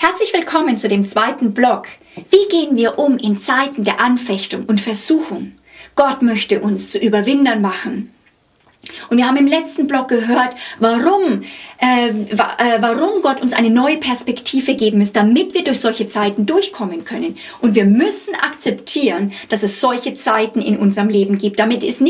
Herzlich willkommen zu dem zweiten Blog. Wie gehen wir um in Zeiten der Anfechtung und Versuchung? Gott möchte uns zu Überwindern machen. Und wir haben im letzten Blog gehört, warum, äh, äh, warum Gott uns eine neue Perspektive geben muss, damit wir durch solche Zeiten durchkommen können. Und wir müssen akzeptieren, dass es solche Zeiten in unserem Leben gibt. Damit es nicht